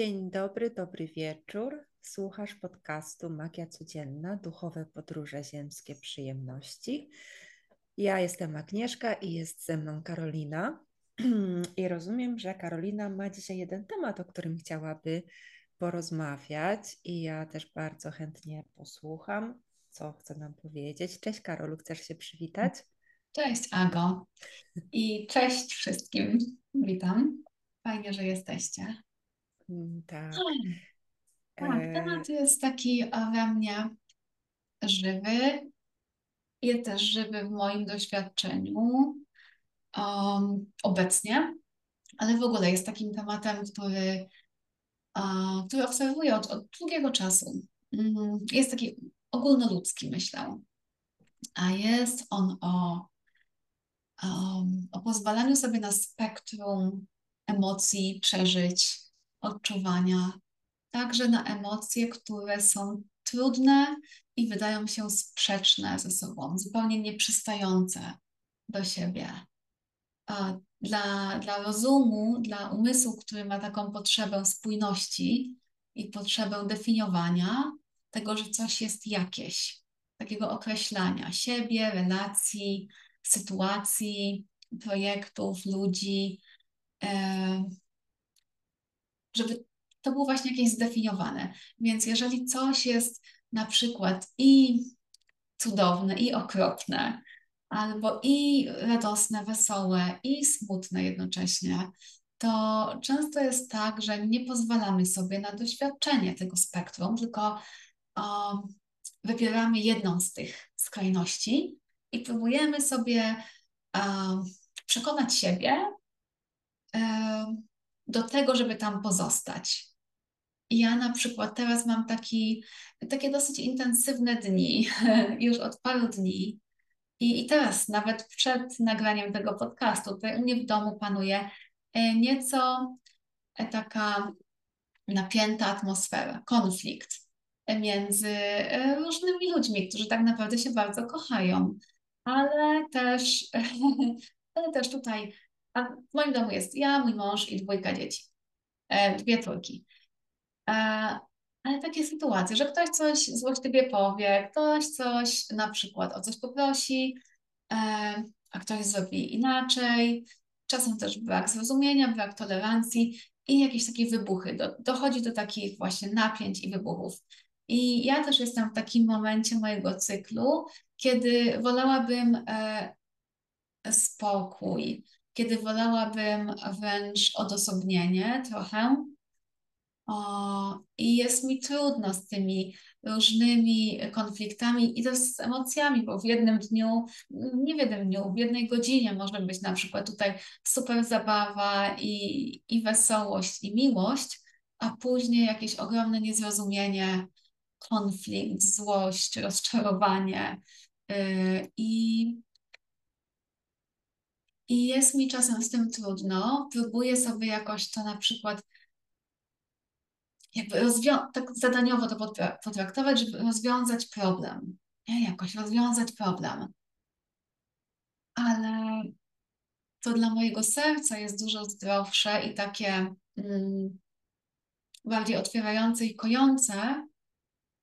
Dzień dobry, dobry wieczór. Słuchasz podcastu Magia Codzienna, duchowe podróże ziemskie przyjemności. Ja jestem Agnieszka i jest ze mną Karolina. I rozumiem, że Karolina ma dzisiaj jeden temat, o którym chciałaby porozmawiać, i ja też bardzo chętnie posłucham, co chce nam powiedzieć. Cześć Karolu, chcesz się przywitać? Cześć Ago i cześć wszystkim. Witam. Fajnie, że jesteście. Mm, tak. Tak, temat jest taki we mnie żywy. Jest też żywy w moim doświadczeniu um, obecnie, ale w ogóle jest takim tematem, który, uh, który obserwuję od, od długiego czasu. Mm, Jest taki ogólnoludzki, myślę. A jest on o, um, o pozwalaniu sobie na spektrum emocji, przeżyć, odczuwania, także na emocje, które są trudne i wydają się sprzeczne ze sobą, zupełnie nieprzystające do siebie. Dla, dla rozumu, dla umysłu, który ma taką potrzebę spójności i potrzebę definiowania tego, że coś jest jakieś, takiego określania siebie, relacji, sytuacji, projektów, ludzi, e, żeby to było właśnie jakieś zdefiniowane. Więc jeżeli coś jest na przykład i cudowne, i okropne, albo i radosne, wesołe, i smutne jednocześnie, to często jest tak, że nie pozwalamy sobie na doświadczenie tego spektrum, tylko um, wybieramy jedną z tych skrajności i próbujemy sobie um, przekonać siebie do tego, żeby tam pozostać. Ja na przykład teraz mam taki, takie dosyć intensywne dni, już od paru dni. I, I teraz, nawet przed nagraniem tego podcastu, tutaj u mnie w domu panuje e, nieco e, taka napięta atmosfera, konflikt e, między różnymi ludźmi, którzy tak naprawdę się bardzo kochają, ale też, ale też tutaj, a w moim domu jest ja, mój mąż i dwójka dzieci, e, dwie córki. E, Ale takie sytuacje, że ktoś coś złośliwie powie, ktoś coś na przykład o coś poprosi, e, a ktoś zrobi inaczej. Czasem też brak zrozumienia, brak tolerancji i jakieś takie wybuchy. Do, dochodzi do takich właśnie napięć i wybuchów. I ja też jestem w takim momencie mojego cyklu, kiedy wolałabym e, spokój, kiedy wolałabym wręcz odosobnienie trochę. O, I jest mi trudno z tymi różnymi konfliktami i też z emocjami, bo w jednym dniu, nie w jednym dniu, w jednej godzinie może być na przykład tutaj super zabawa i, i wesołość i miłość, a później jakieś ogromne niezrozumienie, konflikt, złość, rozczarowanie. Yy, I i jest mi czasem z tym trudno. Próbuję sobie jakoś to na przykład jakby rozwią- tak zadaniowo to potra- potraktować, żeby rozwiązać problem. Nie? Jakoś rozwiązać problem. Ale to dla mojego serca jest dużo zdrowsze i takie mm, bardziej otwierające i kojące,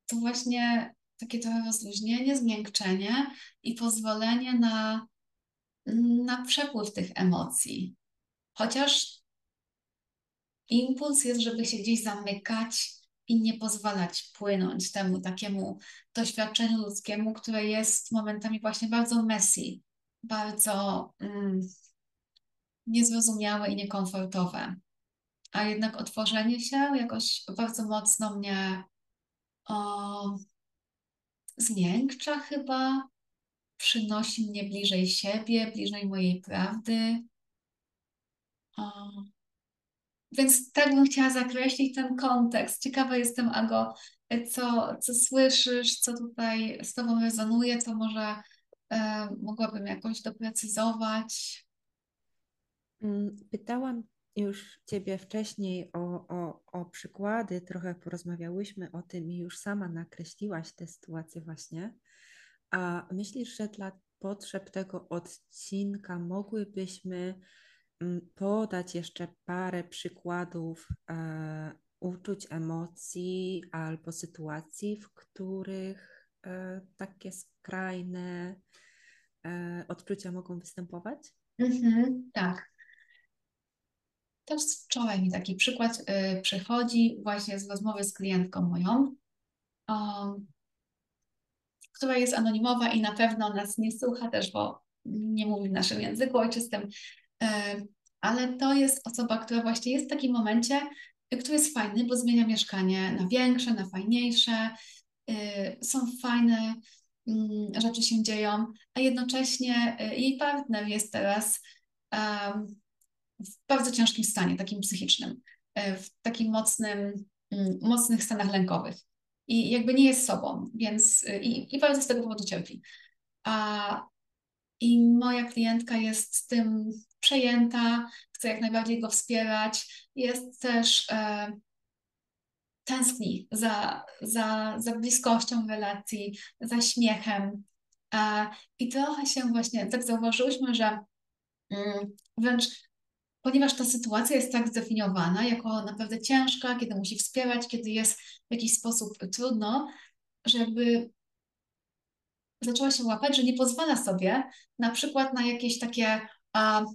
to właśnie takie trochę rozluźnienie, zmiękczenie i pozwolenie na, na przepływ tych emocji. Chociaż impuls jest, żeby się gdzieś zamykać i nie pozwalać płynąć temu takiemu doświadczeniu ludzkiemu, które jest momentami właśnie bardzo messy, bardzo mm, niezrozumiałe i niekomfortowe. A jednak otworzenie się jakoś bardzo mocno mnie o, zmiękcza chyba, przynosi mnie bliżej siebie, bliżej mojej prawdy. O, Więc tak bym chciała zakreślić ten kontekst. Ciekawa jestem, Ago, co, co słyszysz, co tutaj z Tobą rezonuje, co może e, mogłabym jakoś doprecyzować. mm, Pytałam już Ciebie wcześniej o, o, o przykłady, trochę porozmawiałyśmy o tym i już sama nakreśliłaś tę sytuację właśnie. A myślisz, że dla potrzeb tego odcinka mogłybyśmy mm, podać jeszcze parę przykładów e, uczuć, emocji albo sytuacji, w których e, takie skrajne e, odczucia mogą występować? Mhm, tak. Też wczoraj mi taki przykład y, przychodzi właśnie z rozmowy z klientką moją, um, która jest anonimowa i na pewno nas nie słucha też, bo nie mówi w naszym języku ojczystym, y, ale to jest osoba, która właśnie jest w takim momencie, który jest fajny, bo zmienia mieszkanie na większe, na fajniejsze, y, są fajne mm, rzeczy się dzieją, a jednocześnie y, jej partner jest teraz w bardzo ciężkim stanie, takim psychicznym, w takim mocnym, mm, mocnych stanach lękowych. I jakby nie jest sobą, więc i, i bardzo z tego powodu cierpi. A, I moja klientka jest tym przejęta, chce jak najbardziej go wspierać. Jest też e, tęskni za, za, za bliskością relacji, za śmiechem. E, I trochę się właśnie tak zauważyłyśmy, że mm, wręcz ponieważ ta sytuacja jest tak zdefiniowana jako naprawdę ciężka, kiedy musi wspierać, kiedy jest w jakiś sposób trudno, że jakby zaczęła się łapać, że nie pozwala sobie na przykład na jakieś takie a,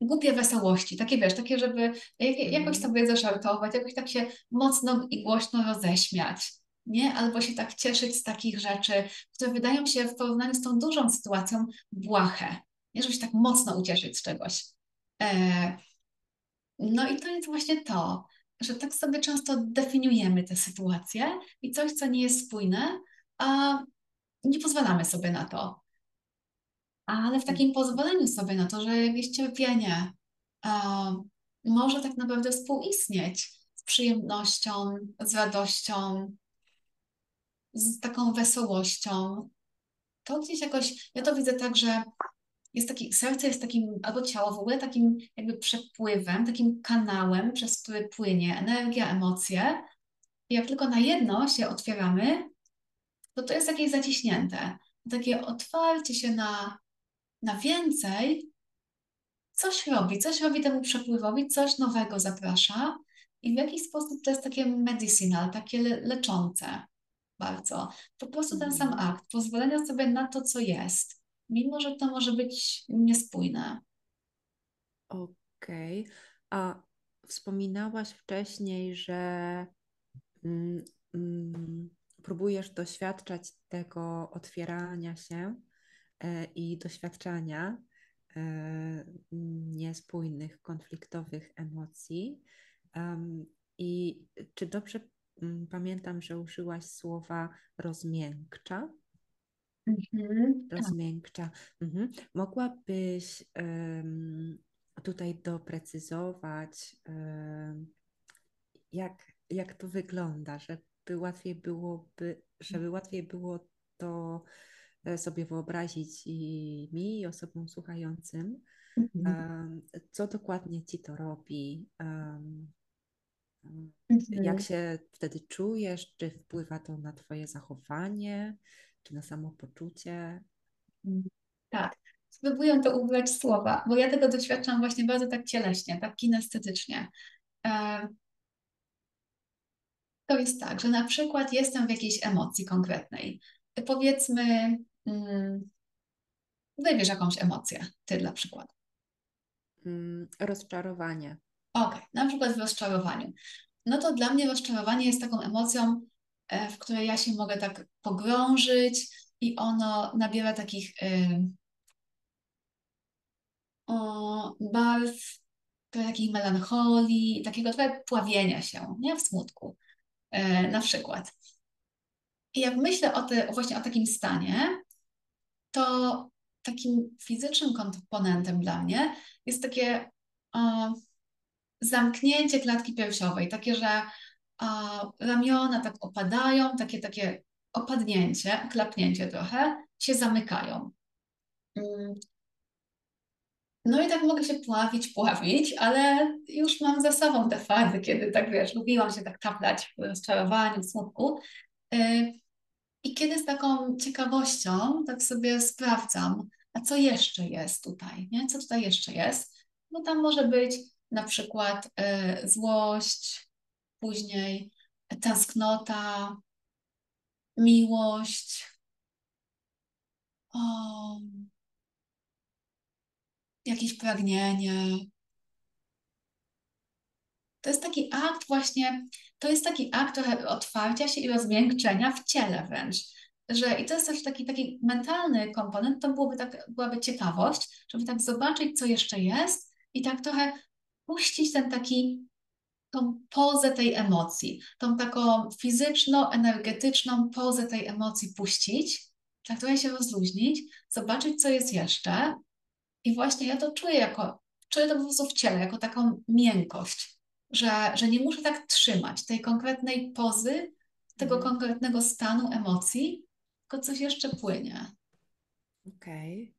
głupie wesołości, takie wiesz, takie, żeby jak, jakoś mhm. sobie zażartować, jakoś tak się mocno i głośno roześmiać, nie? Albo się tak cieszyć z takich rzeczy, które wydają się w porównaniu z tą dużą sytuacją błahe, nie? Żeby się tak mocno ucieszyć z czegoś. E, no i to jest właśnie to, że tak sobie często definiujemy te sytuacje i coś, co nie jest spójne, a nie pozwalamy sobie na to ale w takim pozwoleniu sobie na to, że jakieś cierpienie może tak naprawdę współistnieć z przyjemnością, z radością, z taką wesołością. To gdzieś jakoś, ja to widzę tak, że jest taki, serce jest takim, albo ciało w ogóle takim jakby przepływem, takim kanałem, przez który płynie energia, emocje. I jak tylko na jedno się otwieramy, to to jest jakieś zaciśnięte. Takie otwarcie się na na więcej, coś robi, coś robi temu przepływowi, coś nowego zaprasza i w jakiś sposób to jest takie medicinal, takie le leczące bardzo. Po prostu ten sam mhm. akt, pozwolenia sobie na to, co jest, mimo że to może być niespójne. Okej. Okay. A wspominałaś wcześniej, że mm, mm, próbujesz doświadczać tego otwierania się E, i doświadczania e, niespójnych, konfliktowych emocji. I czy dobrze mm, pamiętam, że użyłaś słowa rozmiękcza? Mhm, tak. rozmiękcza. Mhm. Mogłabyś um, tutaj doprecyzować, um, jak, jak to wygląda, żeby łatwiej byłoby, żeby łatwiej było to E, sobie wyobrazić i mi, i osobom słuchającym, mhm. co dokładnie ci to robi, mhm. jak się wtedy czujesz, czy wpływa to na twoje zachowanie, czy na samopoczucie. Tak, spróbuję to ubrać słowa, bo ja tego doświadczam właśnie bardzo tak cieleśnie, tak kinestetycznie. To jest tak, że na przykład jestem w jakiejś emocji konkretnej. Powiedzmy, Mm, wybierz jakąś emocję, ty dla przykładu. Mm, rozczarowanie. Okej, okay. na przykład w rozczarowaniu. No to dla mnie rozczarowanie jest taką emocją, e, w której ja się mogę tak pogrążyć i ono nabiera takich y, o, barw, takiej melancholii, takiego trochę pławienia się, nie? W smutku, y, na przykład. I jak myślę o te, właśnie o takim stanie, to takim fizycznym komponentem dla mnie jest takie o, zamknięcie klatki piersiowej, takie, że o, ramiona tak opadają, takie, takie opadnięcie, klapnięcie trochę, się zamykają. Mm. No i tak mogę się pławić, pławić, ale już mam za sobą te fazy, kiedy tak wiesz, lubiłam się tak taplać w rozczarowaniu, w smutku. Y, i kiedy z taką ciekawością tak sobie sprawdzam, a co jeszcze jest tutaj, nie? Co tutaj jeszcze jest? No tam może być na przykład y, złość, później tęsknota, miłość, o, jakieś pragnienie. To jest taki akt właśnie, to jest taki akt trochę otwarcia się i rozmiękczenia w ciele wręcz. Że, I to jest też taki, taki mentalny komponent, to byłoby tak, byłaby ciekawość, żeby tak zobaczyć, co jeszcze jest i tak trochę puścić ten taki, tą pozę tej emocji, tą taką fizyczno-energetyczną pozę tej emocji puścić, trochę się rozluźnić, zobaczyć, co jest jeszcze. I właśnie ja to czuję jako, czuję to po prostu w ciele, jako taką miękkość, że, że nie muszę tak trzymać tej konkretnej pozy, tego Mhm. konkretnego stanu emocji, tylko coś jeszcze płynie. Okej.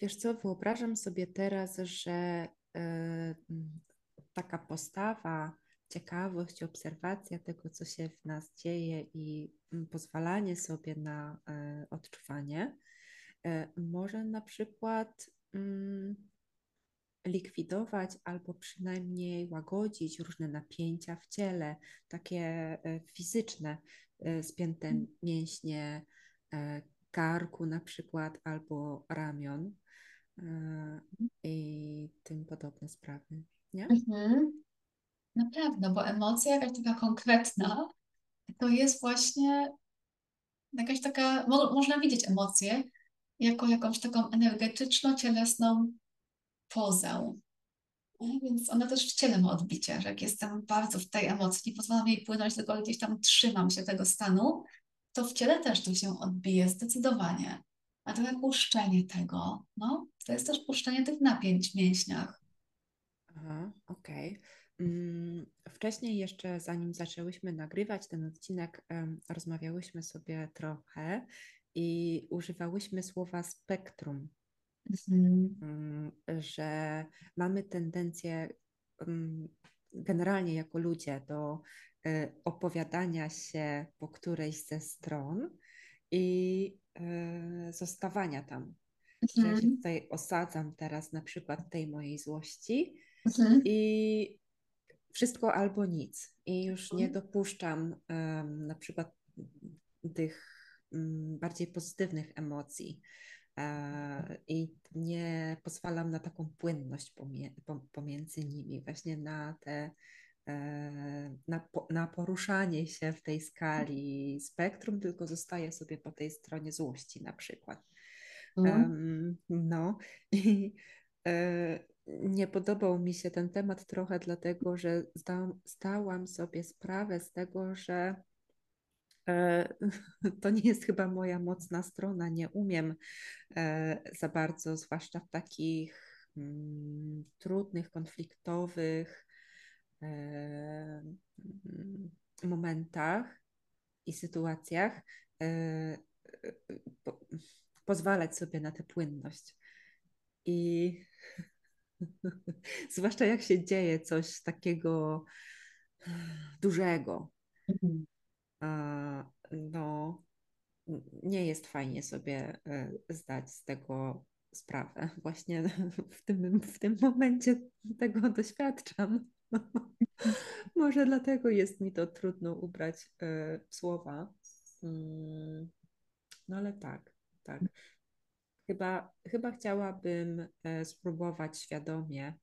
Wiesz co, wyobrażam sobie teraz, że y, mm, taka postawa, ciekawość, obserwacja tego, co się w nas dzieje i mm, pozwalanie sobie na y, odczuwanie, y, może na przykład mm, likwidować albo przynajmniej łagodzić różne napięcia w ciele, takie y, fizyczne, spięte mięśnie y, karku na przykład albo ramion y, i tym podobne sprawy, nie? Mhm. Na pewno, bo emocja jakaś taka konkretna, to jest właśnie jakaś taka, mo można widzieć emocje jako jakąś taką energetyczno-cielesną pozę. No, Więc ona też w ciele ma odbicie, że jak jestem bardzo w tej emocji, nie pozwalam jej płynąć, tylko gdzieś tam trzymam się tego stanu, to w ciele też to się odbije zdecydowanie. A to jak puszczenie tego, no, to jest też puszczenie tych napięć w mięśniach. Aha, okej. Mm, Wcześniej jeszcze, zanim zaczęłyśmy nagrywać ten odcinek, rozmawiałyśmy sobie trochę i używałyśmy słowa spektrum. Mhm. Mm, że mamy tendencję mm, generalnie jako ludzie do y, opowiadania się po którejś ze stron i y, zostawania tam. Że ja się Mhm. tutaj osadzam teraz na przykład tej mojej złości Mhm. i wszystko albo nic. I już nie dopuszczam em, na przykład tych mm, bardziej pozytywnych emocji. E, I nie pozwalam na taką płynność pomie- pomiędzy nimi, właśnie na te, e, na, po- na poruszanie się w tej skali spektrum, tylko zostaję sobie po tej stronie złości na przykład. Mhm. No i e, nie podobał mi się ten temat trochę dlatego, że zdałam, zdałam sobie sprawę z tego, że e, to nie jest chyba moja mocna strona. Nie umiem e, za bardzo, zwłaszcza w takich mm, trudnych, konfliktowych e, mm, momentach i sytuacjach e, e, po, pozwalać sobie na tę płynność. I zwłaszcza jak się dzieje coś takiego dużego, Mhm. a, no nie jest fajnie sobie e, zdać z tego sprawę. Właśnie w tym, w tym momencie tego doświadczam. Może dlatego jest mi to trudno ubrać w słowa. Mm, No ale tak, tak. Chyba, chyba chciałabym e, spróbować świadomie,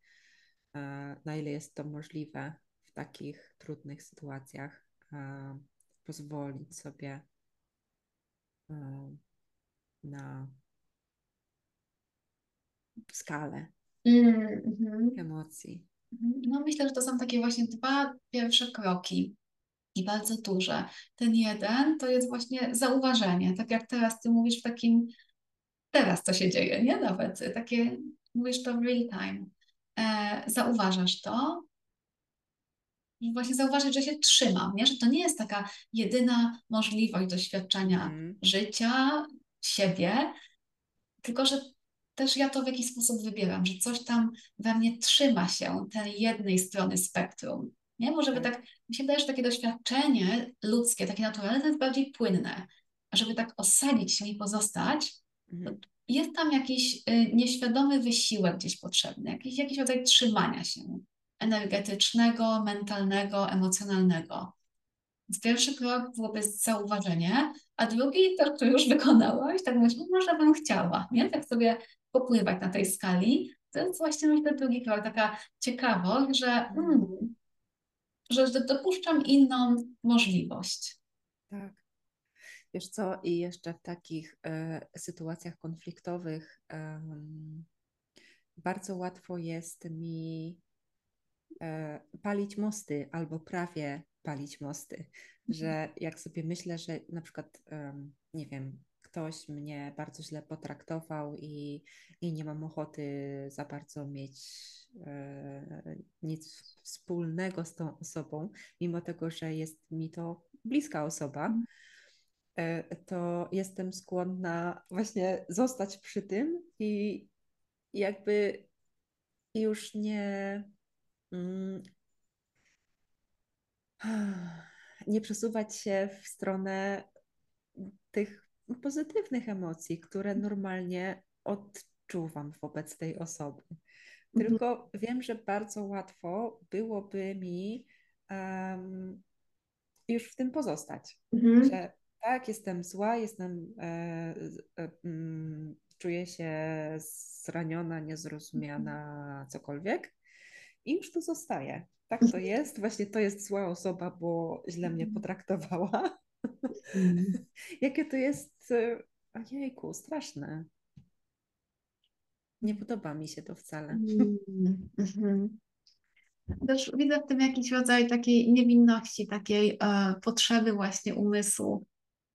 e, na ile jest to możliwe w takich trudnych sytuacjach, e, pozwolić sobie na skalę Mm, mhm. emocji. No myślę, że to są takie właśnie dwa pierwsze kroki i bardzo duże. Ten jeden to jest właśnie zauważenie, tak jak teraz ty mówisz w takim, teraz co się dzieje, nie? Nawet takie, mówisz to w real time. E, zauważasz to, właśnie zauważyć, że się trzymam, nie? Że to nie jest taka jedyna możliwość doświadczenia Mhm, życia, siebie, tylko że też ja to w jakiś sposób wybieram, że coś tam we mnie trzyma się tej jednej strony spektrum. Nie? Może by tak. tak, mi się wydaje, że takie doświadczenie ludzkie, takie naturalne, to jest bardziej płynne. A żeby tak osadzić się i pozostać. Jest tam jakiś y, nieświadomy wysiłek gdzieś potrzebny, jakiś, jakiś rodzaj trzymania się. energetycznego, mentalnego, emocjonalnego. Więc pierwszy krok byłoby zauważenie, a drugi, to, który już wykonałaś, tak myślę, może bym chciała, nie? Tak sobie popływać na tej skali. To jest właśnie myślę drugi krok, taka ciekawość, że, hmm, że dopuszczam inną możliwość. Tak. Wiesz co, i jeszcze w takich e, sytuacjach konfliktowych e, bardzo łatwo jest mi e, palić mosty albo prawie palić mosty, mhm. że jak sobie myślę, że na przykład, nie wiem, ktoś mnie bardzo źle potraktował i, i nie mam ochoty za bardzo mieć e, nic wspólnego z tą osobą, mimo tego, że jest mi to bliska osoba, mhm. e, to jestem skłonna właśnie zostać przy tym i jakby już nie. Mm, nie przesuwać się w stronę tych pozytywnych emocji, które normalnie odczuwam wobec tej osoby. Mhm. Tylko wiem, że bardzo łatwo byłoby mi um, już w tym pozostać. Mhm. Że tak, jestem zła, jestem, e, e, mm, czuję się zraniona, niezrozumiana, cokolwiek i już tu zostaje. Tak to jest, właśnie to jest zła osoba, bo źle mnie potraktowała. Mm. Jakie to jest, e, ojejku, straszne. Nie podoba mi się to wcale. Mm. Też widzę w tym jakiś rodzaj takiej niewinności, takiej e, potrzeby właśnie umysłu,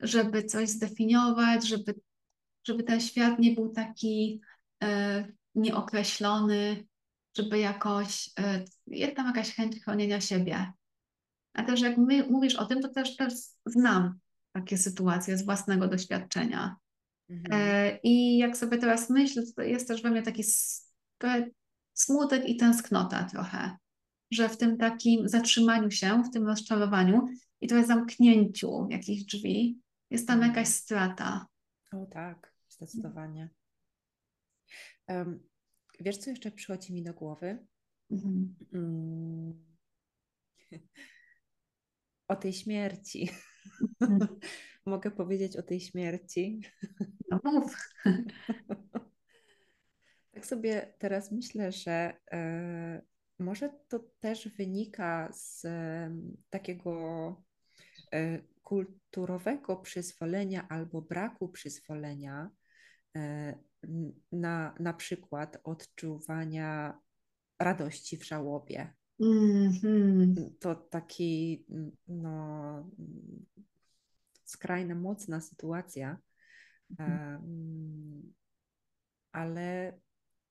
żeby coś zdefiniować, żeby, żeby ten świat nie był taki e, nieokreślony, żeby jakoś, e, jest tam jakaś chęć chronienia siebie. A też jak my, mówisz o tym, to też, też znam takie sytuacje z własnego doświadczenia. Mhm. E, I jak sobie teraz myślę, to jest też we mnie taki smutek i tęsknota trochę, że w tym takim zatrzymaniu się, w tym rozczarowaniu i trochę zamknięciu jakichś drzwi jest tam jakaś strata. O tak, zdecydowanie. Um, wiesz, co jeszcze przychodzi mi do głowy? Mhm. Mm. O tej śmierci. Mhm. Mogę powiedzieć o tej śmierci. No mów. tak sobie teraz myślę, że e, może to też wynika z e, takiego e, kulturowego przyzwolenia albo braku przyzwolenia e, na, na przykład odczuwania radości w żałobie. Mm-hmm. To taki no, skrajna, mocna sytuacja, mm. ale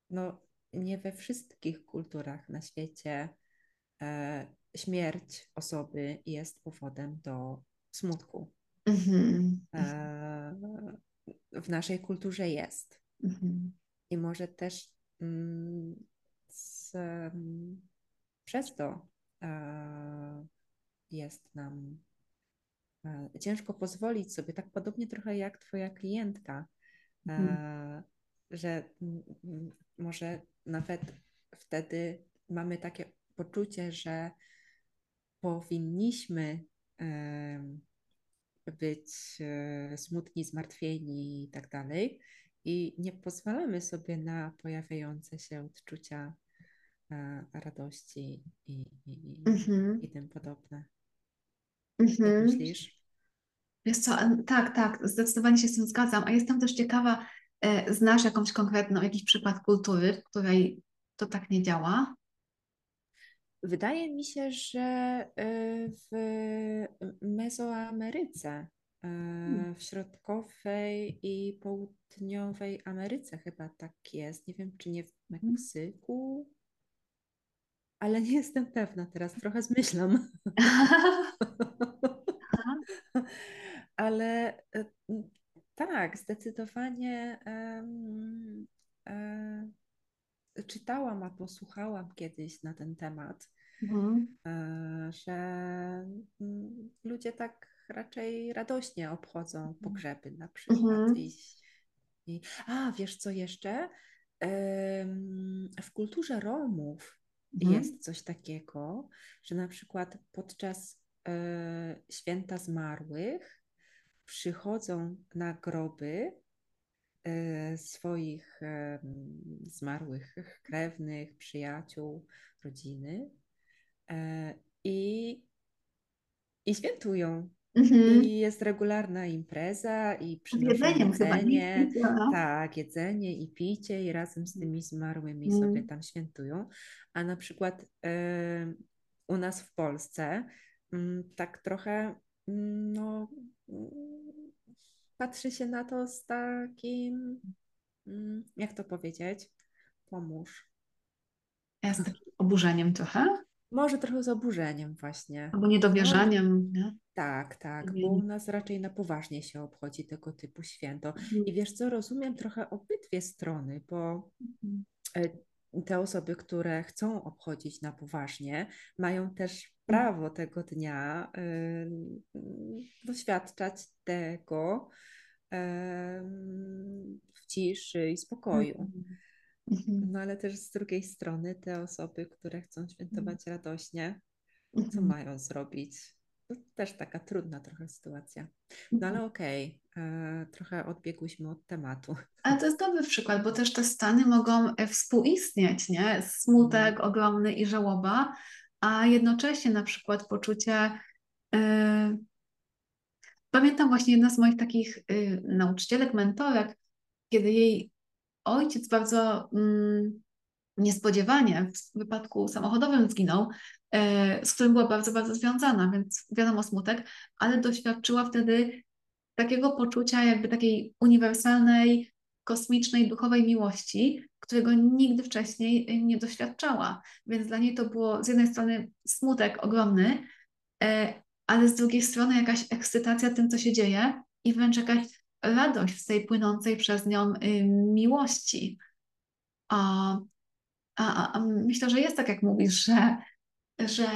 no, nie we wszystkich kulturach na świecie e, śmierć osoby jest powodem do smutku. Mm-hmm. E, w naszej kulturze jest. Mm-hmm. I może też mm, z, przez to e, jest nam e, ciężko pozwolić sobie, tak podobnie trochę jak Twoja klientka, mhm. że może nawet wtedy mamy takie poczucie, że powinniśmy być smutni, zmartwieni i tak dalej. I nie pozwalamy sobie na pojawiające się odczucia radości i, i, mhm. i tym podobne. Mhm. Jak myślisz? Wiesz co, tak, tak, zdecydowanie się z tym zgadzam. A jestem też ciekawa, e, znasz jakąś konkretną, jakiś przykład kultury, w której to tak nie działa? Wydaje mi się, że e, w Mezoameryce, e, hmm. w środkowej i południowej Ameryce chyba tak jest. Nie wiem, czy nie w hmm. Meksyku ale nie jestem pewna teraz, trochę zmyślam. ale e, tak, zdecydowanie um, um, czytałam albo słuchałam kiedyś na ten temat, mhm. E, że ludzie tak raczej radośnie obchodzą mhm. pogrzeby na przykład. Mhm. I, i, a wiesz co jeszcze? W kulturze Romów mhm. jest coś takiego, że na przykład podczas e, święta zmarłych przychodzą na groby swoich e, zmarłych krewnych, przyjaciół, rodziny e, i, i świętują Mhm. I jest regularna impreza i przynoszą jedzenie, chyba, tak, jedzenie i picie i razem z tymi zmarłymi mm. sobie tam świętują. A na przykład y, u nas w Polsce y, tak trochę y, no, patrzy się na to z takim, mm, jak to powiedzieć, pomóż. Ja z takim oburzeniem trochę? Może trochę z oburzeniem właśnie. Albo niedowierzaniem, no, nie? Tak, tak, bo u nas raczej na poważnie się obchodzi tego typu święto. Mhm. I wiesz co, rozumiem trochę obydwie strony, bo mhm. e, te osoby, które chcą obchodzić na poważnie, mają też. Prawo tego dnia doświadczać tego w ciszy i spokoju. No ale też z drugiej strony te osoby, które chcą świętować radośnie, co mają zrobić? To też taka trudna trochę sytuacja. No ale okej, okay, e, trochę odbiegłyśmy od tematu. Ale to jest dobry przykład, bo też te stany mogą e, współistnieć, nie? Smutek ogromny i żałoba, a jednocześnie na przykład poczucie. Yy... Pamiętam właśnie jedna z moich takich yy, nauczycielek, mentorek, kiedy jej ojciec bardzo mm, niespodziewanie w wypadku samochodowym zginął, e, z którym była bardzo, bardzo związana, więc wiadomo smutek, ale doświadczyła wtedy takiego poczucia jakby takiej uniwersalnej, kosmicznej, duchowej miłości, którego nigdy wcześniej nie doświadczała. Więc dla niej to było z jednej strony smutek ogromny, e, ale z drugiej strony jakaś ekscytacja tym, co się dzieje i wręcz jakaś radość z tej płynącej przez nią y, miłości. A a, a, myślę, że jest tak, jak mówisz, że, że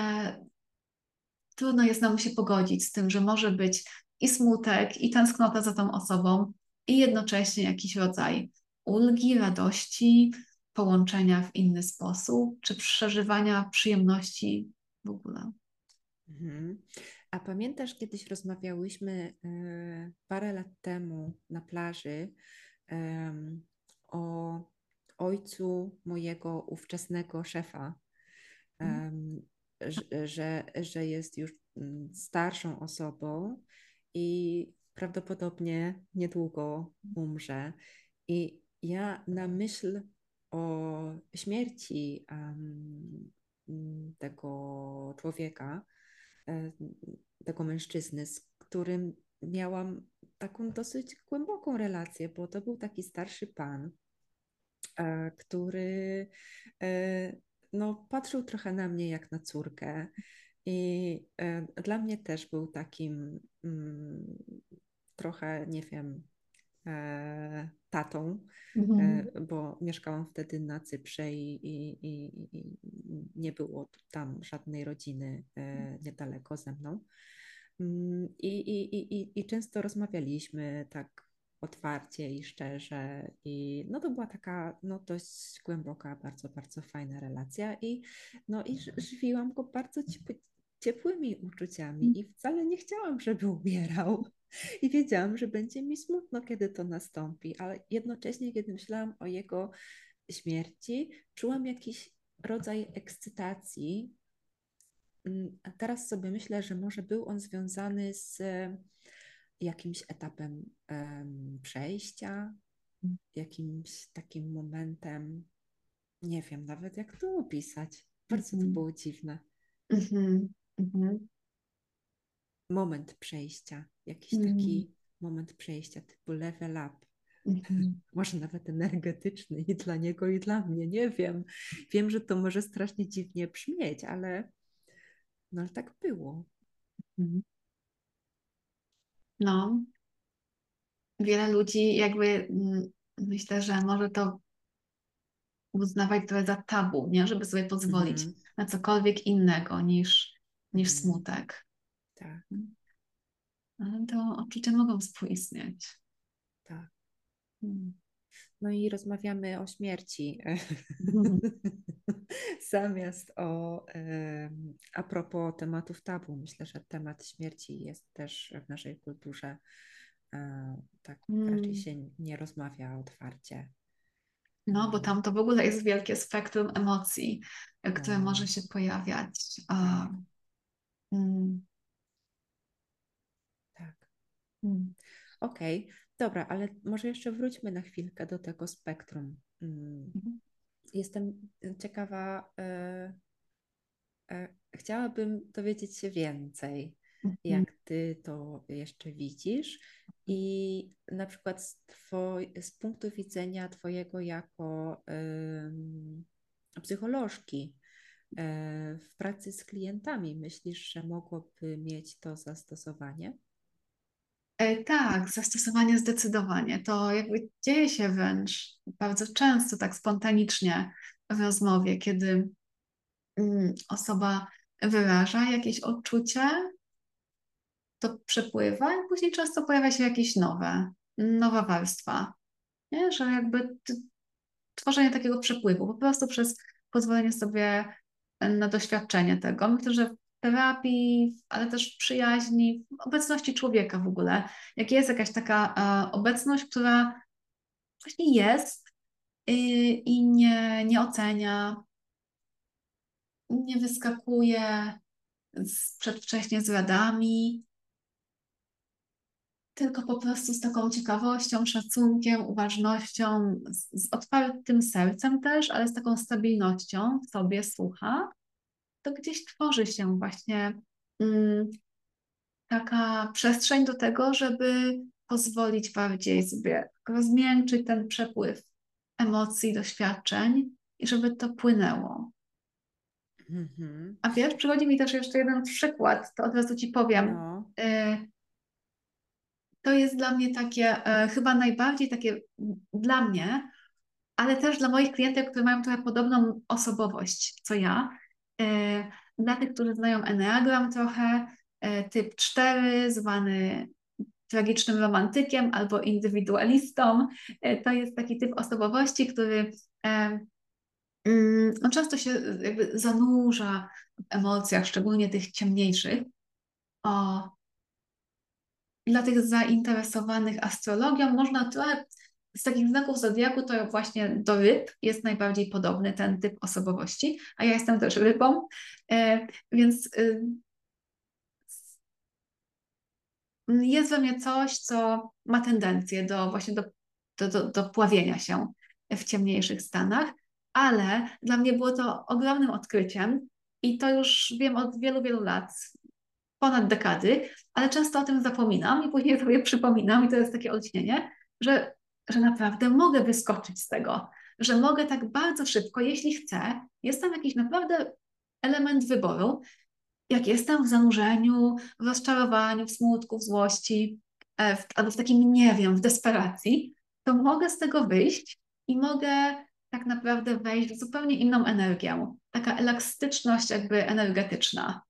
trudno jest nam się pogodzić z tym, że może być i smutek, i tęsknota za tą osobą, i jednocześnie jakiś rodzaj ulgi, radości, połączenia w inny sposób, czy przeżywania przyjemności w ogóle. Mhm. A pamiętasz, kiedyś rozmawiałyśmy y, parę lat temu na plaży y, o ojcu mojego ówczesnego szefa, um, że, że jest już mm, starszą osobą i prawdopodobnie niedługo umrze. I ja na myśl o śmierci um, tego człowieka, tego mężczyzny, z którym miałam taką dosyć głęboką relację, bo to był taki starszy pan, E, który e, no, patrzył trochę na mnie jak na córkę. I e, dla mnie też był takim mm, trochę, nie wiem, tatą, mhm. bo mieszkałam wtedy na Cyprze i, i, i, i, nie było tam żadnej rodziny niedaleko ze mną. Mm, I, i, i, i często rozmawialiśmy tak otwarcie i szczerze. I no to była taka no, dość głęboka, bardzo, bardzo fajna relacja i, no, i żywiłam go bardzo ciepłymi uczuciami i wcale nie chciałam, żeby umierał. I wiedziałam, że będzie mi smutno, kiedy to nastąpi, ale jednocześnie, kiedy myślałam o jego śmierci, czułam jakiś rodzaj ekscytacji. Mm, a teraz sobie myślę, że może był on związany z jakimś etapem um, przejścia, jakimś takim momentem, nie wiem nawet jak to opisać. Bardzo mm -hmm. to mhm. było dziwne. Mm -hmm. Moment przejścia, jakiś mm -hmm. taki moment przejścia typu level up. Mhm. Może nawet energetyczny i dla niego, i dla mnie, nie wiem. Wiem, że to może strasznie dziwnie brzmieć, ale, no, ale tak było. Mhm. No, wiele ludzi jakby mm, myślę, że może to uznawać trochę za tabu, nie? żeby sobie pozwolić mm. na cokolwiek innego niż, niż mm. smutek. Tak. Ale to odczucia mogą współistnieć. Tak. Hmm. No i rozmawiamy o śmierci. Zamiast o, a propos tematów tabu, myślę, że temat śmierci jest też w naszej kulturze e, tak mm. raczej się nie rozmawia otwarcie. No, bo tam to w ogóle jest wielkie spektrum emocji, które no. może się pojawiać. Tak. Mm. Tak. Mm. Okej, okay. dobra, ale może jeszcze wróćmy na chwilkę do tego spektrum. Mm. Mhm. Jestem ciekawa, e, e, chciałabym dowiedzieć się więcej, mhm. jak ty to jeszcze widzisz i na przykład z, twoj, z punktu widzenia twojego jako psycholożki y, w pracy z klientami, myślisz, że mogłoby mieć to zastosowanie? E, tak, zastosowanie zdecydowanie. To jakby dzieje się wręcz bardzo często, tak spontanicznie w rozmowie, kiedy mm, osoba wyraża jakieś odczucie, to przepływa i później często pojawia się jakieś nowe, nowa warstwa. Nie? Że jakby tworzenie takiego przepływu, po prostu przez pozwolenie sobie na doświadczenie tego. Myślę, że terapii, ale też w przyjaźni, w obecności człowieka w ogóle. Jak jest jakaś taka e, obecność, która właśnie jest i, y, i nie, nie ocenia, nie wyskakuje z, przedwcześnie z radami, tylko po prostu z taką ciekawością, szacunkiem, uważnością, z, z otwartym sercem też, ale z taką stabilnością w sobie słucha to gdzieś tworzy się właśnie mm, taka przestrzeń do tego, żeby pozwolić bardziej sobie rozmiękczyć ten przepływ emocji, doświadczeń i żeby to płynęło. Mm-hmm. A wiesz, przychodzi mi też jeszcze jeden przykład, to od razu ci powiem. No. Y- to jest dla mnie takie, e, chyba najbardziej takie dla mnie, ale też dla moich klientów, które mają trochę podobną osobowość co ja, dla tych, którzy znają Enneagram trochę, e, typ 4, zwany tragicznym romantykiem albo indywidualistą, e, to jest taki typ osobowości, który mm, on często się jakby zanurza w emocjach, szczególnie tych ciemniejszych. O, dla tych zainteresowanych astrologią można trochę z takich znaków zodiaku to właśnie do ryb jest najbardziej podobny ten typ osobowości, a ja jestem też rybą, e, więc y, jest we mnie coś, co ma tendencję do właśnie do, do, do, do pławienia się w ciemniejszych stanach, ale dla mnie było to ogromnym odkryciem i to już wiem od wielu, wielu lat, ponad dekady, ale często o tym zapominam i później sobie przypominam i to jest takie olśnienie, że że naprawdę mogę wyskoczyć z tego, że mogę tak bardzo szybko, jeśli chcę, jest tam jakiś naprawdę element wyboru, jak jestem w zanurzeniu, w rozczarowaniu, w smutku, w złości, e, w, albo w takim nie wiem, w desperacji, to mogę z tego wyjść i mogę tak naprawdę wejść w zupełnie inną energię. Taka elastyczność jakby energetyczna.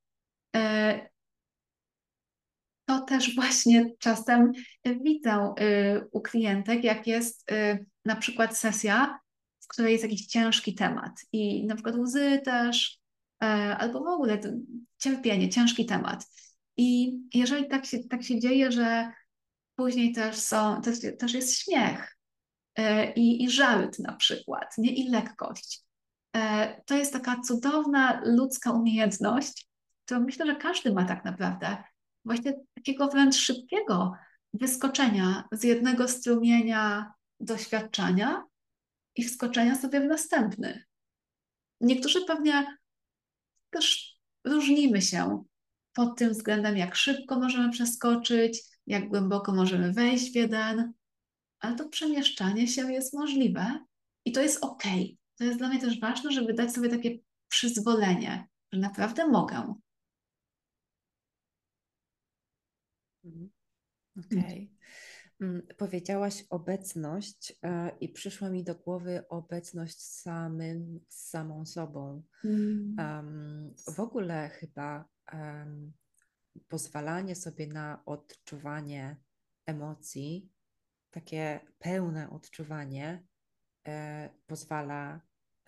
To też właśnie czasem widzę y, u klientek, jak jest y, na przykład sesja, w której jest jakiś ciężki temat i na przykład łzy też, e, albo w ogóle cierpienie, ciężki temat. I jeżeli tak się, tak się dzieje, że później też, są, też, też jest śmiech e, i, i żart na przykład, nie i lekkość. E, to jest taka cudowna ludzka umiejętność, którą myślę, że każdy ma tak naprawdę właśnie takiego wręcz szybkiego wyskoczenia z jednego strumienia doświadczenia i wskoczenia sobie w następny. Niektórzy pewnie też różnimy się pod tym względem, jak szybko możemy przeskoczyć, jak głęboko możemy wejść w jeden, ale to przemieszczanie się jest możliwe i to jest ok. To jest dla mnie też ważne, żeby dać sobie takie przyzwolenie, że naprawdę mogę. Okej. Okay. Mm, powiedziałaś obecność e, i przyszła mi do głowy obecność samym, z samą sobą. Um, w ogóle chyba um, pozwalanie sobie na odczuwanie emocji, takie pełne odczuwanie, e, pozwala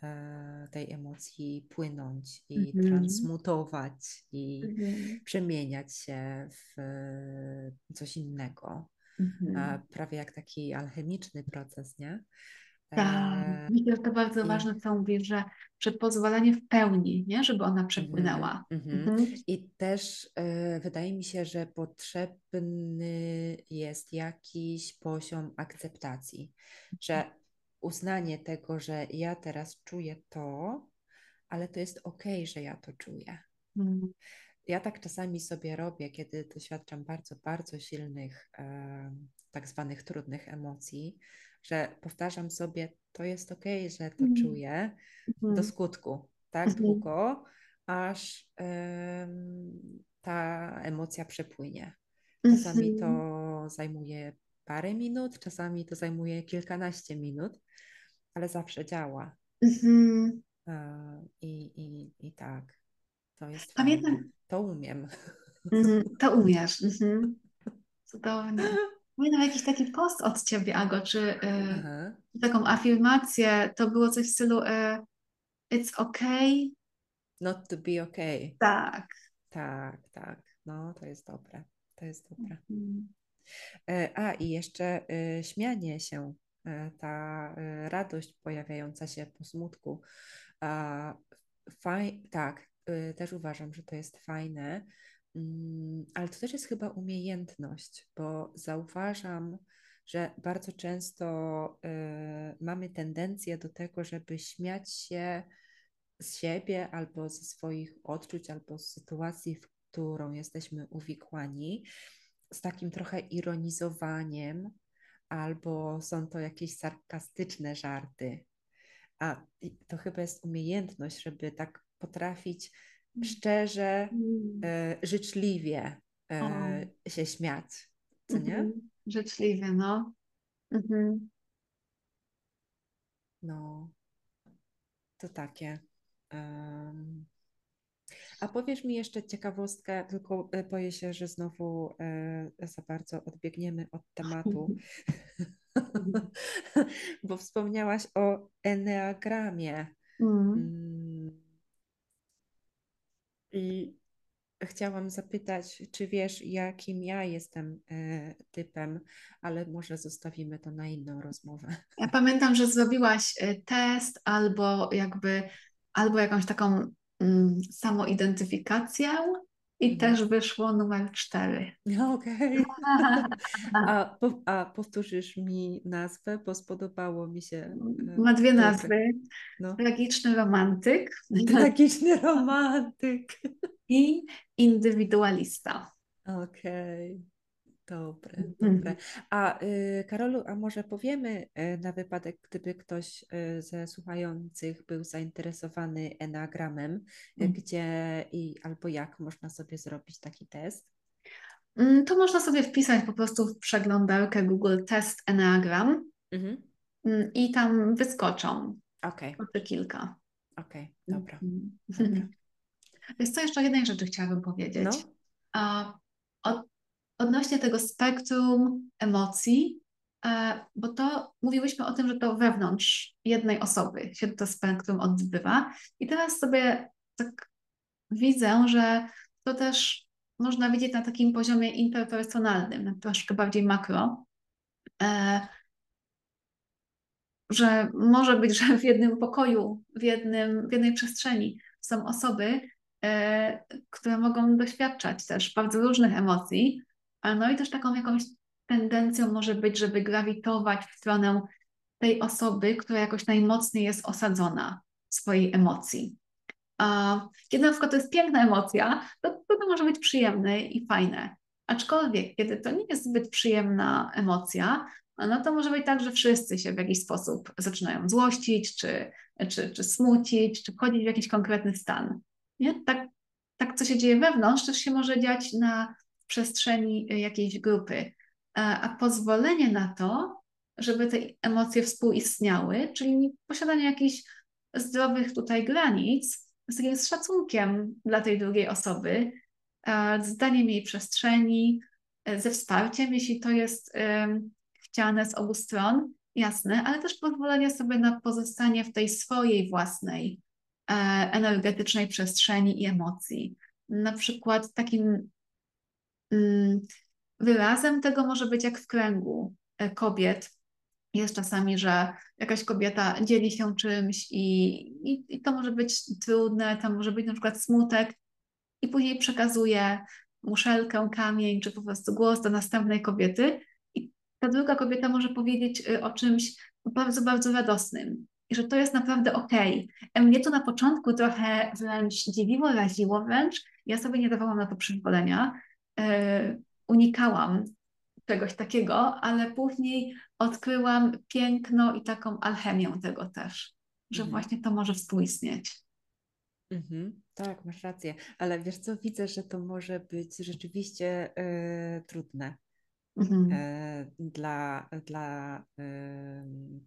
e, tej emocji płynąć i Mhm. transmutować i Mhm. przemieniać się w coś innego. Mhm. A prawie jak taki alchemiczny proces, nie? Tak, E, myślę, że to bardzo i- ważne, co mówisz, że, że pozwolenie w pełni, nie? żeby ona przepłynęła. Mhm, Mhm. I też e, wydaje mi się, że potrzebny jest jakiś poziom akceptacji, że uznanie tego, że ja teraz czuję to, ale to jest okej, że ja to czuję. Mhm. Ja tak czasami sobie robię, kiedy doświadczam bardzo, bardzo silnych, e, tak zwanych trudnych emocji, że powtarzam sobie, to jest okej, że to Mhm. czuję do Mhm. skutku, tak Mhm. długo, aż em, ta emocja przepłynie. Czasami to Mhm. zajmuje parę minut, czasami to zajmuje kilkanaście minut, ale zawsze działa. Mhm. E, I, i, i tak, to jest Pamiętam, fajne. To umiem. Mhm, to umiesz. Mhm. Cudownie. Pamiętam jakiś taki post od ciebie, Ago, czy y, Aha. taką afirmację, to było coś w stylu y, It's okay. Not to be okay. Tak. Tak, tak. No, to jest dobre. To jest dobre. Mhm. E, A i jeszcze e, śmianie się, e, ta e, radość pojawiająca się po smutku. Faj, tak, też uważam, że to jest fajne, Mm, ale to też jest chyba umiejętność, bo zauważam, że bardzo często e, mamy tendencję do tego, żeby śmiać się z siebie albo ze swoich odczuć, albo z sytuacji, w którą jesteśmy uwikłani, z takim trochę ironizowaniem, albo są to jakieś sarkastyczne żarty. A to chyba jest umiejętność, żeby tak potrafić szczerze, Mm. e, życzliwie O. e, się śmiać, co nie? Mhm. Życzliwie, no. Mhm. No, to takie. em. A powiesz mi jeszcze ciekawostkę, tylko e, boję się, że znowu e, za bardzo odbiegniemy od tematu, bo wspomniałaś o eneagramie. Mm. I chciałam zapytać, czy wiesz, jakim ja jestem e, typem, ale może zostawimy to na inną rozmowę. Ja pamiętam, że zrobiłaś y, test albo jakby, albo jakąś taką mm, samoidentyfikację i Mhm. też wyszło numer cztery. No, Okej. A, po, a powtórzysz mi nazwę, bo spodobało mi się. e, Ma dwie nazwy. No. Tragiczny romantyk Tragiczny romantyk. i indywidualista. Okej, dobre, Mhm. dobre. A y, Karolu, a może powiemy y, na wypadek, gdyby ktoś y, ze słuchających był zainteresowany enagramem, y, Mhm. gdzie i albo jak można sobie zrobić taki test? Mm, To można sobie wpisać po prostu w przeglądarkę Google Test Enneagram Mhm. mm, i tam wyskoczą Okej, te kilka. okej, dobra, Mhm. dobra. Wiesz co, jeszcze jednej rzeczy chciałabym powiedzieć. No, A odnośnie tego spektrum emocji, e, bo to mówiłyśmy o tym, że to wewnątrz jednej osoby się to spektrum odbywa. I teraz sobie tak widzę, że to też można widzieć na takim poziomie interpersonalnym, na troszkę bardziej makro. E, że może być, że w jednym pokoju, w, jednym, w jednej przestrzeni są osoby, e, które mogą doświadczać też bardzo różnych emocji, no i też taką jakąś tendencją może być, żeby grawitować w stronę tej osoby, która jakoś najmocniej jest osadzona w swojej emocji. Kiedy na przykład to jest piękna emocja, to, to, to może być przyjemne i fajne. Aczkolwiek, kiedy to nie jest zbyt przyjemna emocja, no to może być tak, że wszyscy się w jakiś sposób zaczynają złościć, czy, czy, czy smucić, czy wchodzić w jakiś konkretny stan. Nie? Tak, tak, co się dzieje wewnątrz, też się może dziać na przestrzeni jakiejś grupy. A, a pozwolenie na to, żeby te emocje współistniały, czyli posiadanie jakichś zdrowych tutaj granic, z szacunkiem dla tej drugiej osoby, e, z daniem jej przestrzeni, e, ze wsparciem, jeśli to jest chciane z obu stron, jasny, ale też pozwolenie sobie na pozostanie w tej swojej własnej e, energetycznej przestrzeni i emocji. Na przykład takim wyrazem tego może być jak w kręgu e, kobiet. Jest czasami, że jakaś kobieta dzieli się czymś i, i, i to może być trudne, to może być na przykład smutek i później przekazuje muszelkę, kamień czy po prostu głos do następnej kobiety i ta druga kobieta może powiedzieć y, o czymś bardzo, bardzo radosnym i że to jest naprawdę okej. Okay. Mnie to na początku trochę wręcz dziwiło, raziło wręcz. Ja sobie nie dawałam na to przyzwolenia. Yy, unikałam czegoś takiego, ale później odkryłam piękno i taką alchemię tego też, że mhm. właśnie to może współistnieć. Mhm, tak, masz rację, ale wiesz co, widzę, że to może być rzeczywiście y, trudne. Mhm. Y, dla, dla y,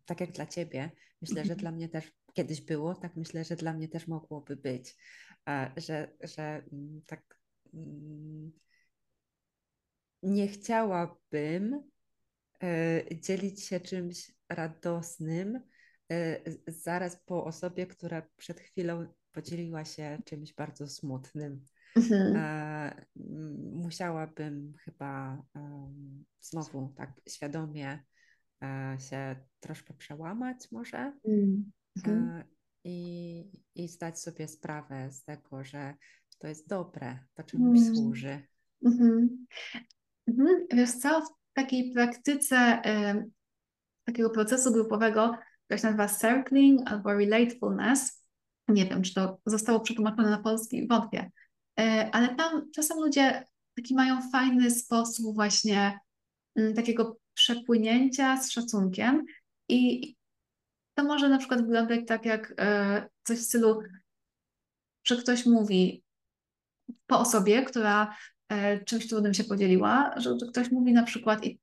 tak jak dla ciebie, myślę, mhm. że dla mnie też kiedyś było, tak myślę, że dla mnie też mogłoby być, że, że mm, tak mm, nie chciałabym dzielić się czymś radosnym zaraz po osobie, która przed chwilą podzieliła się czymś bardzo smutnym. Mhm. E, musiałabym chyba znowu tak świadomie e, się troszkę przełamać może mhm. e, i, i zdać sobie sprawę z tego, że to jest dobre, to czemuś mhm. służy. Mhm. Mhm. Wiesz co, w takiej praktyce y, takiego procesu grupowego, to się nazywa circling albo relatefulness, nie wiem, czy to zostało przetłumaczone na polski, wątpię. E, ale tam czasem ludzie taki mają fajny sposób właśnie mm, takiego przepłynięcia z szacunkiem i to może na przykład wyglądać tak jak e, coś w stylu, że ktoś mówi po osobie, która e, czymś trudnym się podzieliła, że ktoś mówi na przykład i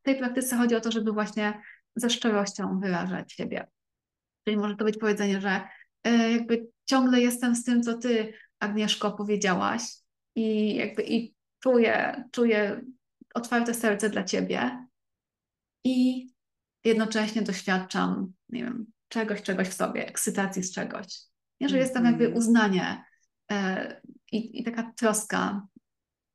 w tej praktyce chodzi o to, żeby właśnie ze szczerością wyrażać siebie. Czyli może to być powiedzenie, że E, jakby ciągle jestem z tym, co ty, Agnieszko, powiedziałaś i jakby i czuję, czuję otwarte serce dla ciebie i jednocześnie doświadczam, nie wiem, czegoś, czegoś w sobie, ekscytacji z czegoś. Nie, że jest tam jakby mhm. uznanie i, i taka troska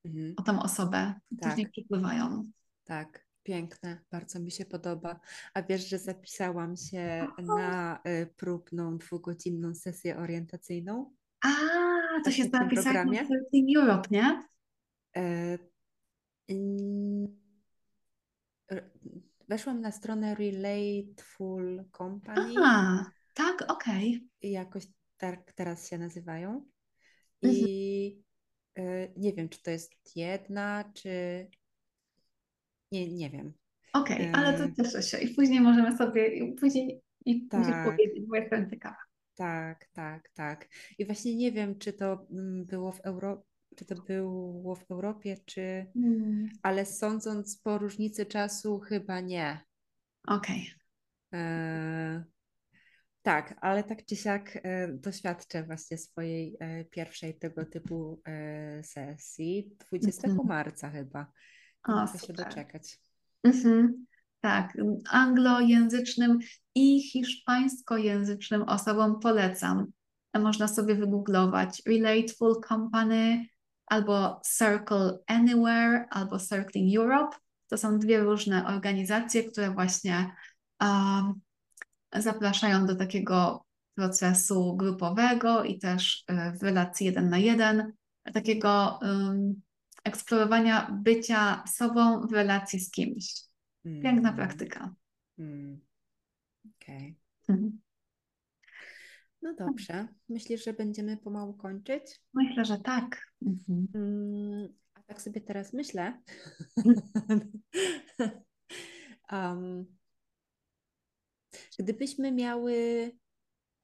mm. o tę osobę, tak. później przypływają. Tak. Piękne, bardzo mi się podoba. A wiesz, że zapisałam się na y, próbną dwugodzinną sesję orientacyjną? A, to się zapisałam na Team Europe, nie? E, weszłam na stronę Relateful Company. A, tak, okej. Okay. Jakoś tak teraz się nazywają. I mhm. Y, nie wiem, czy to jest jedna, czy nie, nie wiem. Okej, okay, ale to cieszę się i później możemy sobie, i później i tak. powiedzieć, bo jestem ciekawa. Tak, tak, tak. I właśnie nie wiem, czy to mm, było w Europie, czy to było w Europie, czy. Hmm. Ale sądząc po różnicy czasu, chyba nie. Okej. Okay. Tak, ale tak czy siak e, doświadczę właśnie swojej e, pierwszej tego typu e, sesji 20 mm marca chyba. Nie mogę się doczekać. Mhm. Tak, anglojęzycznym i hiszpańskojęzycznym osobom polecam. Można sobie wygooglować Relateful Company albo Circle Anywhere albo Circling Europe. To są dwie różne organizacje, które właśnie um, zapraszają do takiego procesu grupowego i też y, w relacji jeden na jeden, takiego um, eksplorowania bycia sobą w relacji z kimś. Piękna mm. praktyka. Mm. Okej. Okay. Mhm. No dobrze. Myślisz, że będziemy pomału kończyć? Myślę, że tak. Mhm. Mm, a tak sobie teraz myślę. um, gdybyśmy miały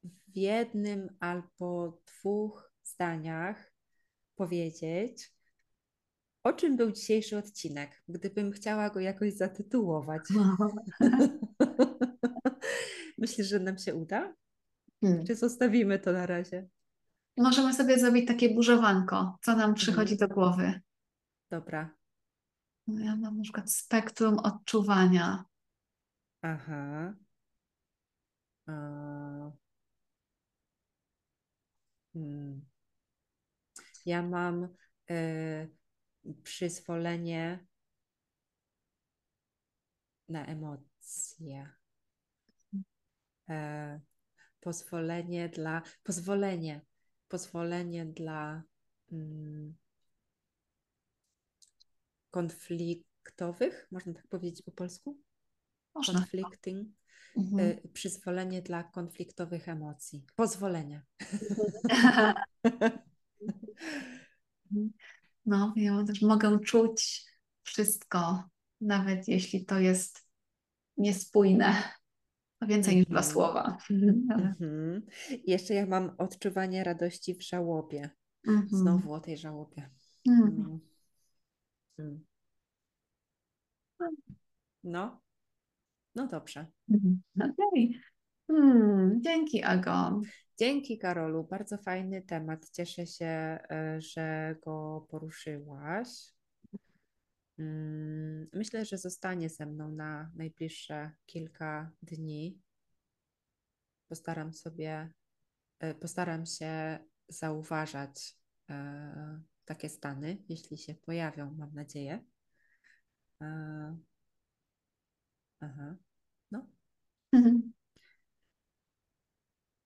w jednym albo dwóch zdaniach powiedzieć, o czym był dzisiejszy odcinek? Gdybym chciała go jakoś zatytułować. Myślisz, że nam się uda? Hmm. Czy zostawimy to na razie? Możemy sobie zrobić takie burzowanko, co nam przychodzi hmm. do głowy. Dobra. No ja mam na przykład spektrum odczuwania. Aha. Hmm. Ja mam y, przyzwolenie na emocje. E, pozwolenie dla, pozwolenie, pozwolenie dla mm, konfliktowych, można tak powiedzieć po polsku? Można. Conflicting, Mhm. y, przyzwolenie dla konfliktowych emocji. Pozwolenie. No, ja też mogę czuć wszystko, nawet jeśli to jest niespójne. To więcej niż dwa Mhm. słowa. Mhm. Jeszcze ja mam odczuwanie radości w żałobie. mhm. Znowu o tej żałobie. Mhm. Mm. Mm. No, no dobrze. Mhm. Okej. Hmm, dzięki, Ago. Dzięki Karolu, bardzo fajny temat. Cieszę się, e, że go poruszyłaś. Mm, Myślę, że zostanie ze mną na najbliższe kilka dni. Postaram sobie, e, postaram się zauważać e, takie stany, jeśli się pojawią, mam nadzieję. Aha, no, Mhm.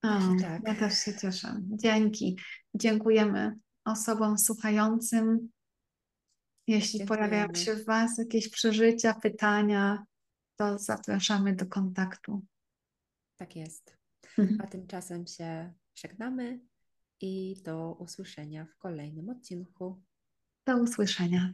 O, tak. ja też się cieszę. Dzięki. Dziękujemy osobom słuchającym. Jeśli pojawiają Dziękujemy. się w Was jakieś przeżycia, pytania, to zapraszamy do kontaktu. Tak jest. Mhm. A tymczasem się żegnamy i do usłyszenia w kolejnym odcinku. Do usłyszenia.